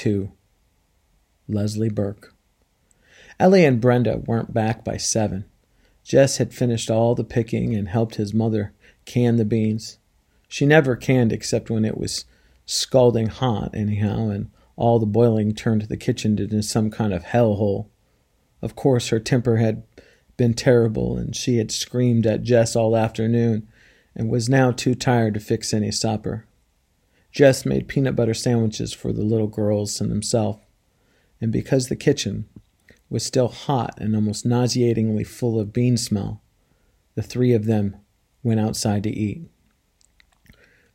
two. Leslie Burke. Ellie and Brenda weren't back by seven. Jess had finished all the picking and helped his mother can the beans. She never canned except when it was scalding hot, anyhow, and all the boiling turned the kitchen into some kind of hell hole. Of course, her temper had been terrible, and she had screamed at Jess all afternoon and was now too tired to fix any supper. Jess made peanut butter sandwiches for the little girls and himself, and because the kitchen was still hot and almost nauseatingly full of bean smell, the three of them went outside to eat.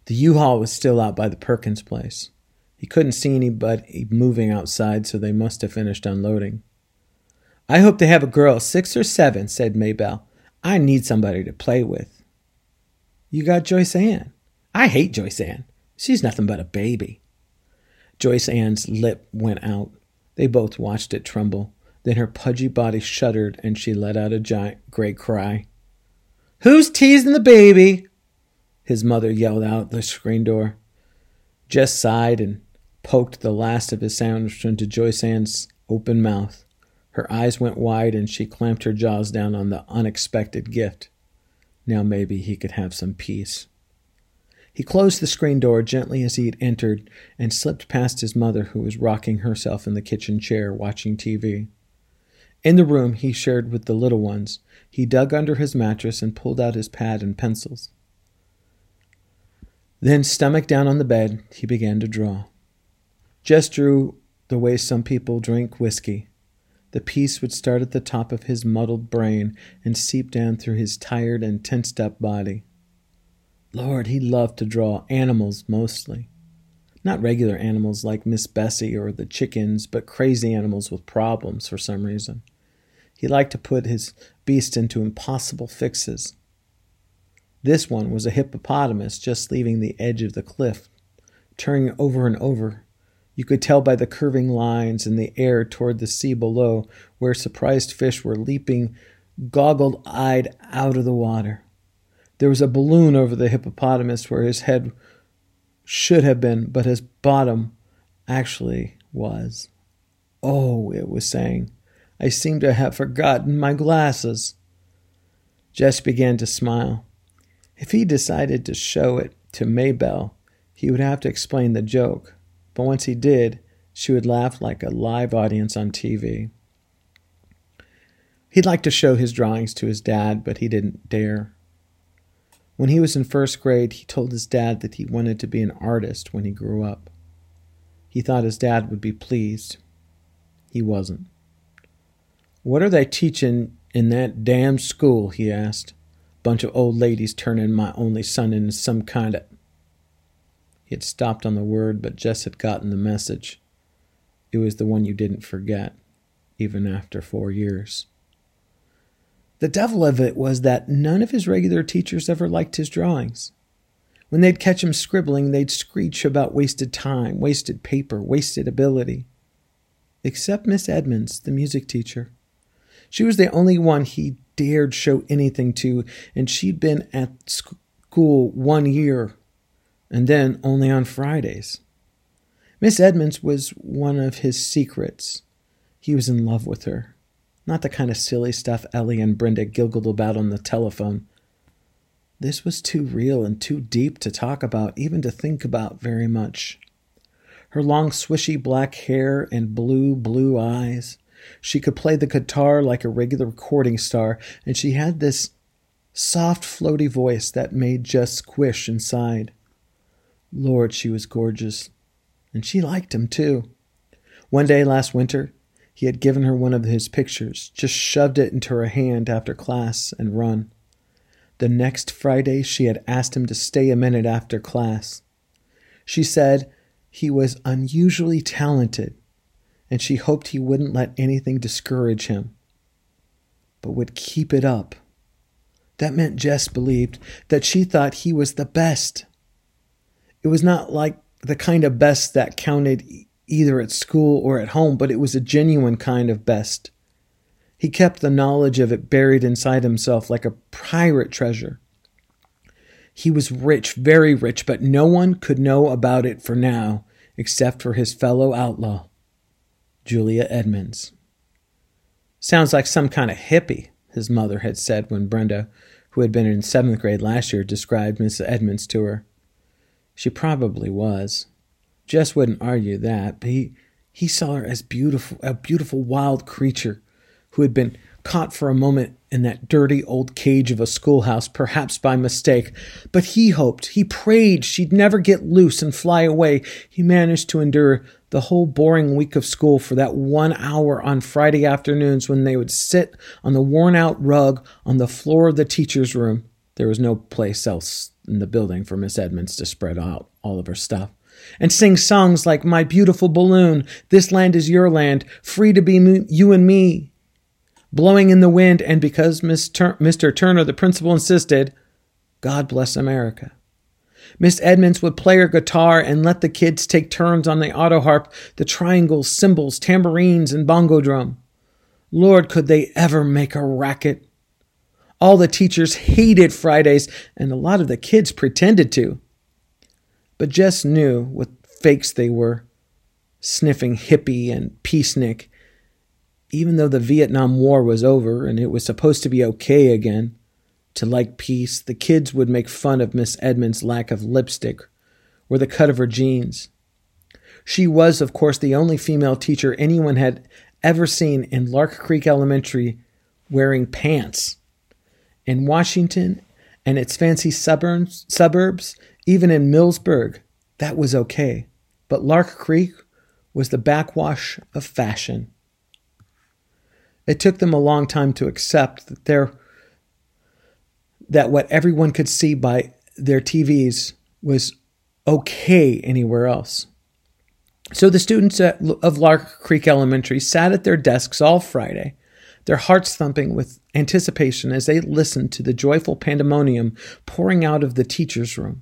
The U-Haul was still out by the Perkins place. He couldn't see anybody moving outside, so they must have finished unloading. I hope they have a girl, six or seven, said Maybelle. I need somebody to play with. You got Joyce Ann. I hate Joyce Ann. She's nothing but a baby. Joyce Ann's lip went out. They both watched it tremble. Then her pudgy body shuddered and she let out a giant great cry. Who's teasing the baby? His mother yelled out the screen door. Jess sighed and poked the last of his sandwich into Joyce Ann's open mouth. Her eyes went wide and she clamped her jaws down on the unexpected gift. Now maybe he could have some peace. He closed the screen door gently as he had entered and slipped past his mother, who was rocking herself in the kitchen chair watching TV. In the room he shared with the little ones, he dug under his mattress and pulled out his pad and pencils. Then, stomach down on the bed, he began to draw. Jess drew the way some people drink whiskey. The peace would start at the top of his muddled brain and seep down through his tired and tensed up body. Lord, he loved to draw animals mostly. Not regular animals like Miss Bessie or the chickens, but crazy animals with problems for some reason. He liked to put his beast into impossible fixes. This one was a hippopotamus just leaving the edge of the cliff, turning over and over you could tell by the curving lines in the air toward the sea below, where surprised fish were leaping goggled eyed out of the water. There was a balloon over the hippopotamus where his head should have been, but his bottom actually was. Oh, it was saying, I seem to have forgotten my glasses. Jess began to smile. If he decided to show it to Maybelle, he would have to explain the joke but once he did, she would laugh like a live audience on TV. He'd like to show his drawings to his dad, but he didn't dare. When he was in first grade, he told his dad that he wanted to be an artist when he grew up. He thought his dad would be pleased. He wasn't. What are they teaching in that damn school? he asked. Bunch of old ladies turning my only son into some kind of he had stopped on the word, but Jess had gotten the message. It was the one you didn't forget, even after four years. The devil of it was that none of his regular teachers ever liked his drawings. When they'd catch him scribbling, they'd screech about wasted time, wasted paper, wasted ability. Except Miss Edmonds, the music teacher. She was the only one he dared show anything to, and she'd been at school one year and then only on Fridays. Miss Edmonds was one of his secrets. He was in love with her. Not the kind of silly stuff Ellie and Brenda giggled about on the telephone. This was too real and too deep to talk about, even to think about very much. Her long, swishy black hair and blue, blue eyes. She could play the guitar like a regular recording star, and she had this soft, floaty voice that made Jess squish inside. Lord, she was gorgeous. And she liked him, too. One day last winter, he had given her one of his pictures, just shoved it into her hand after class and run. The next Friday, she had asked him to stay a minute after class. She said he was unusually talented, and she hoped he wouldn't let anything discourage him, but would keep it up. That meant Jess believed that she thought he was the best. It was not like the kind of best that counted either at school or at home, but it was a genuine kind of best. He kept the knowledge of it buried inside himself like a pirate treasure. He was rich, very rich, but no one could know about it for now, except for his fellow outlaw, Julia Edmonds. Sounds like some kind of hippie, his mother had said when Brenda, who had been in seventh grade last year, described Miss Edmonds to her. She probably was. Jess wouldn't argue that, but he, he saw her as beautiful, a beautiful wild creature who had been caught for a moment in that dirty old cage of a schoolhouse, perhaps by mistake. But he hoped, he prayed she'd never get loose and fly away. He managed to endure the whole boring week of school for that one hour on Friday afternoons when they would sit on the worn out rug on the floor of the teacher's room. There was no place else in the building for Miss Edmonds to spread out all of her stuff and sing songs like My Beautiful Balloon, This Land is Your Land, Free to Be You and Me, blowing in the wind, and because Mr. Turner, the principal, insisted, God bless America. Miss Edmonds would play her guitar and let the kids take turns on the auto harp, the triangles, cymbals, tambourines, and bongo drum. Lord, could they ever make a racket? All the teachers hated Fridays, and a lot of the kids pretended to. But Jess knew what fakes they were, sniffing hippie and peacenik, even though the Vietnam War was over and it was supposed to be okay again, to like peace, the kids would make fun of Miss Edmonds' lack of lipstick or the cut of her jeans. She was, of course, the only female teacher anyone had ever seen in Lark Creek Elementary wearing pants. In Washington and its fancy suburbs, suburbs, even in Millsburg, that was okay. But Lark Creek was the backwash of fashion. It took them a long time to accept that there that what everyone could see by their TVs was okay anywhere else. So the students at, of Lark Creek Elementary sat at their desks all Friday, their hearts thumping with anticipation as they listened to the joyful pandemonium pouring out of the teacher's room,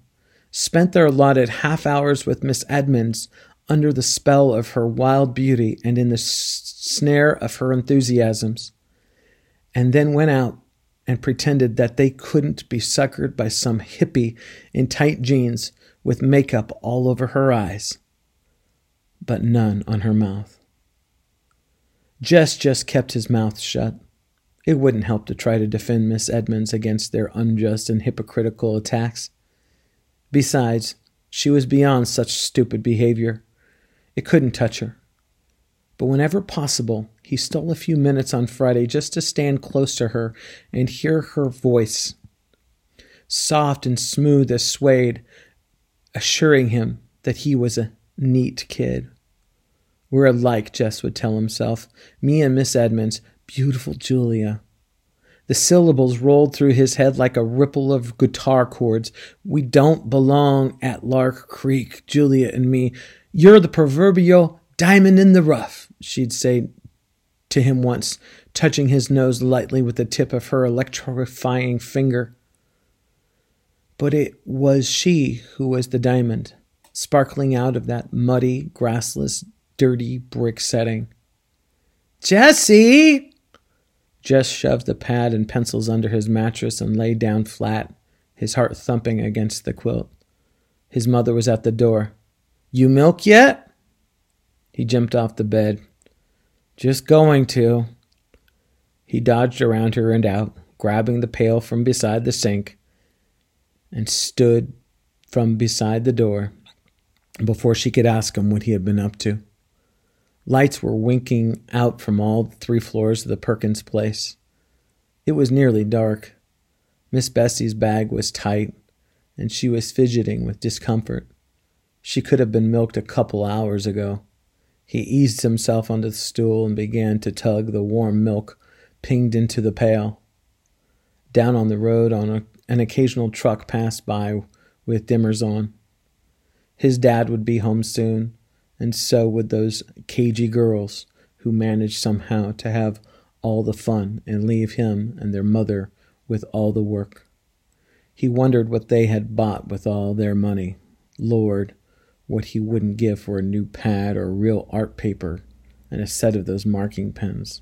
spent their allotted half hours with Miss Edmonds under the spell of her wild beauty and in the snare of her enthusiasms, and then went out and pretended that they couldn't be suckered by some hippie in tight jeans with makeup all over her eyes, but none on her mouth. Jess just kept his mouth shut. It wouldn't help to try to defend Miss Edmonds against their unjust and hypocritical attacks. Besides, she was beyond such stupid behavior. It couldn't touch her. But whenever possible, he stole a few minutes on Friday just to stand close to her and hear her voice, soft and smooth as suede, assuring him that he was a neat kid. We're alike, Jess would tell himself. Me and Miss Edmonds, beautiful Julia. The syllables rolled through his head like a ripple of guitar chords. We don't belong at Lark Creek, Julia and me. You're the proverbial diamond in the rough, she'd say to him once, touching his nose lightly with the tip of her electrifying finger. But it was she who was the diamond, sparkling out of that muddy, grassless, dirty brick setting. Jessie! Jess shoved the pad and pencils under his mattress and lay down flat, his heart thumping against the quilt. His mother was at the door. You milk yet? He jumped off the bed. Just going to. He dodged around her and out, grabbing the pail from beside the sink, and stood from beside the door before she could ask him what he had been up to. Lights were winking out from all three floors of the Perkins place. It was nearly dark. Miss Bessie's bag was tight, and she was fidgeting with discomfort. She could have been milked a couple hours ago. He eased himself onto the stool and began to tug the warm milk pinged into the pail. Down on the road, on a, an occasional truck passed by with dimmers on. His dad would be home soon, and so would those cagey girls who managed somehow to have all the fun and leave him and their mother with all the work. He wondered what they had bought with all their money. Lord, what he wouldn't give for a new pad or real art paper and a set of those marking pens.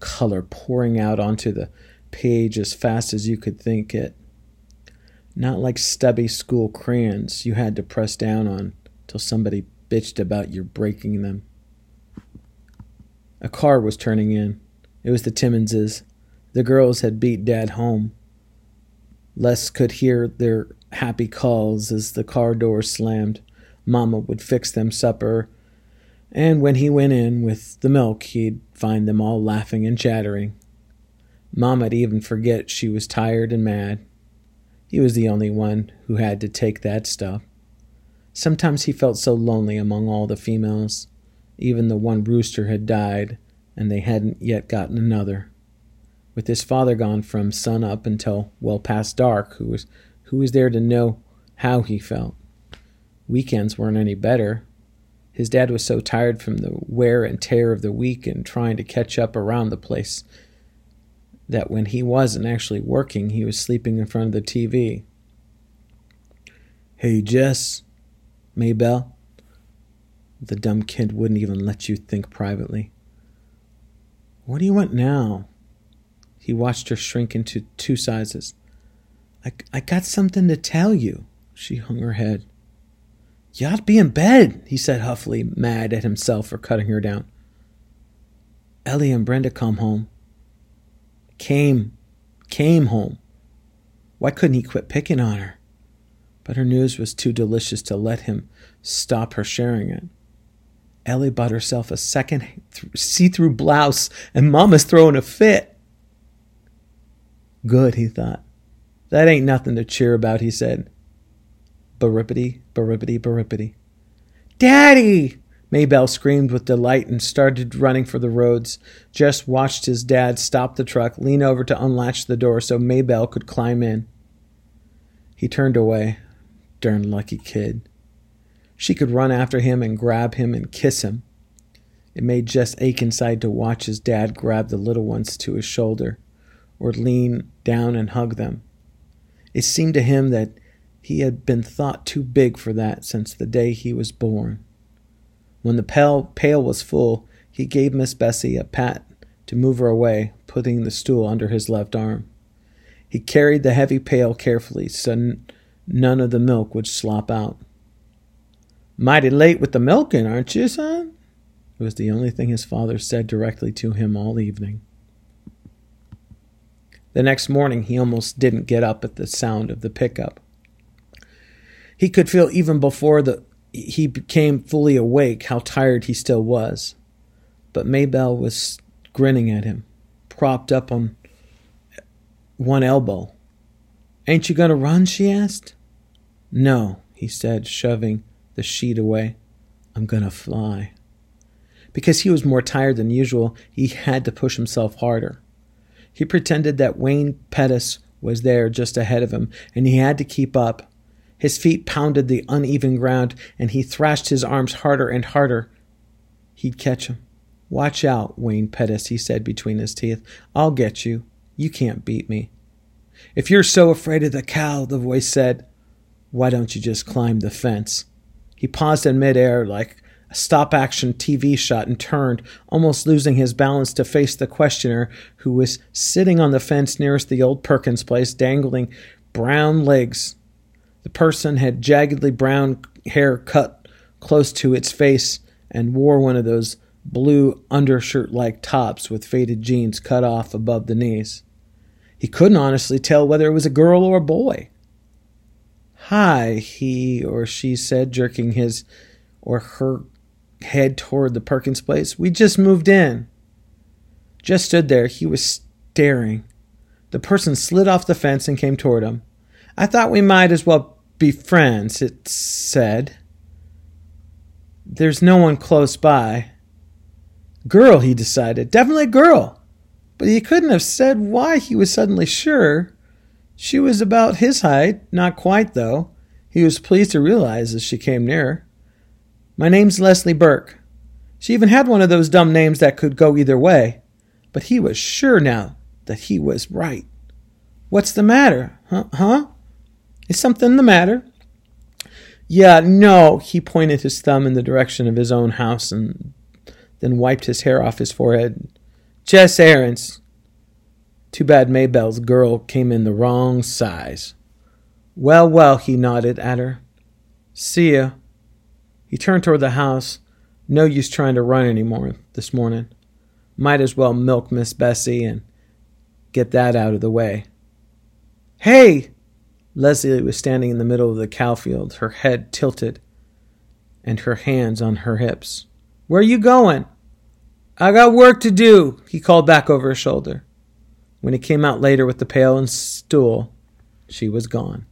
Color pouring out onto the page as fast as you could think it. Not like stubby school crayons you had to press down on till somebody bitched about your breaking them. A car was turning in. It was the Timmonses. The girls had beat Dad home. Jess could hear their happy calls as the car door slammed. Mama would fix them supper, and when he went in with the milk, he'd find them all laughing and chattering. Mama'd even forget she was tired and mad. He was the only one who had to take that stuff. Sometimes he felt so lonely among all the females. Even the one rooster had died, and they hadn't yet gotten another. With his father gone from sun up until well past dark, who was who was there to know how he felt? Weekends weren't any better. His dad was so tired from the wear and tear of the week and trying to catch up around the place that when he wasn't actually working, he was sleeping in front of the TV. Hey, Jess, Maybelle. The dumb kid wouldn't even let you think privately. What do you want now? He watched her shrink into two sizes. I, I got something to tell you. She hung her head. You ought to be in bed, he said huffily, mad at himself for cutting her down. Ellie and Brenda come home. Came, came home. Why couldn't he quit picking on her? But her news was too delicious to let him stop her sharing it. Ellie bought herself a second see through blouse, and Mama's throwing a fit. Good, he thought. That ain't nothing to cheer about, he said. Barippity, barippity, barippity. Daddy! Maybelle screamed with delight and started running for the roads. Jess watched his dad stop the truck, lean over to unlatch the door so Maybelle could climb in. He turned away. Darn lucky kid. She could run after him and grab him and kiss him. It made Jess ache inside to watch his dad grab the little ones to his shoulder or lean down and hug them. It seemed to him that he had been thought too big for that since the day he was born. When the pail, pail was full, he gave Miss Bessie a pat to move her away, putting the stool under his left arm. He carried the heavy pail carefully so none of the milk would slop out. Mighty late with the milking, aren't you, son? It was the only thing his father said directly to him all evening. The next morning, he almost didn't get up at the sound of the pickup. He could feel even before the he became fully awake how tired he still was. But Maybelle was grinning at him, propped up on one elbow. Ain't you going to run? she asked. No, he said, shoving the sheet away. I'm going to fly. Because he was more tired than usual, he had to push himself harder. He pretended that Wayne Pettis was there just ahead of him, and he had to keep up. His feet pounded the uneven ground, and he thrashed his arms harder and harder. He'd catch him. Watch out, Wayne Pettis, he said between his teeth. I'll get you. You can't beat me. If you're so afraid of the cow, the voice said, why don't you just climb the fence? He paused in midair like a stop action TV shot and turned, almost losing his balance to face the questioner who was sitting on the fence nearest the old Perkins place, dangling brown legs. The person had jaggedly brown hair cut close to its face and wore one of those blue undershirt like tops with faded jeans cut off above the knees. He couldn't honestly tell whether it was a girl or a boy. Hi, he or she said, jerking his or her head toward the Perkins place. We just moved in. Jess stood there. He was staring. The person slid off the fence and came toward him. I thought we might as well be friends, it said. There's no one close by. Girl, he decided. Definitely a girl. But he couldn't have said why he was suddenly sure. She was about his height, not quite, though. He was pleased to realize as she came nearer. My name's Leslie Burke. She even had one of those dumb names that could go either way. But he was sure now that he was right. What's the matter? Huh? Huh? Is something the matter? Yeah, no. He pointed his thumb in the direction of his own house and then wiped his hair off his forehead. Jess Aarons. Too bad Maybelle's girl came in the wrong size. Well, well, he nodded at her. See ya. He turned toward the house. No use trying to run anymore this morning. Might as well milk Miss Bessie and get that out of the way. Hey! Leslie was standing in the middle of the cow field, her head tilted and her hands on her hips. Where you going? I got work to do, he called back over his shoulder. When he came out later with the pail and stool, she was gone.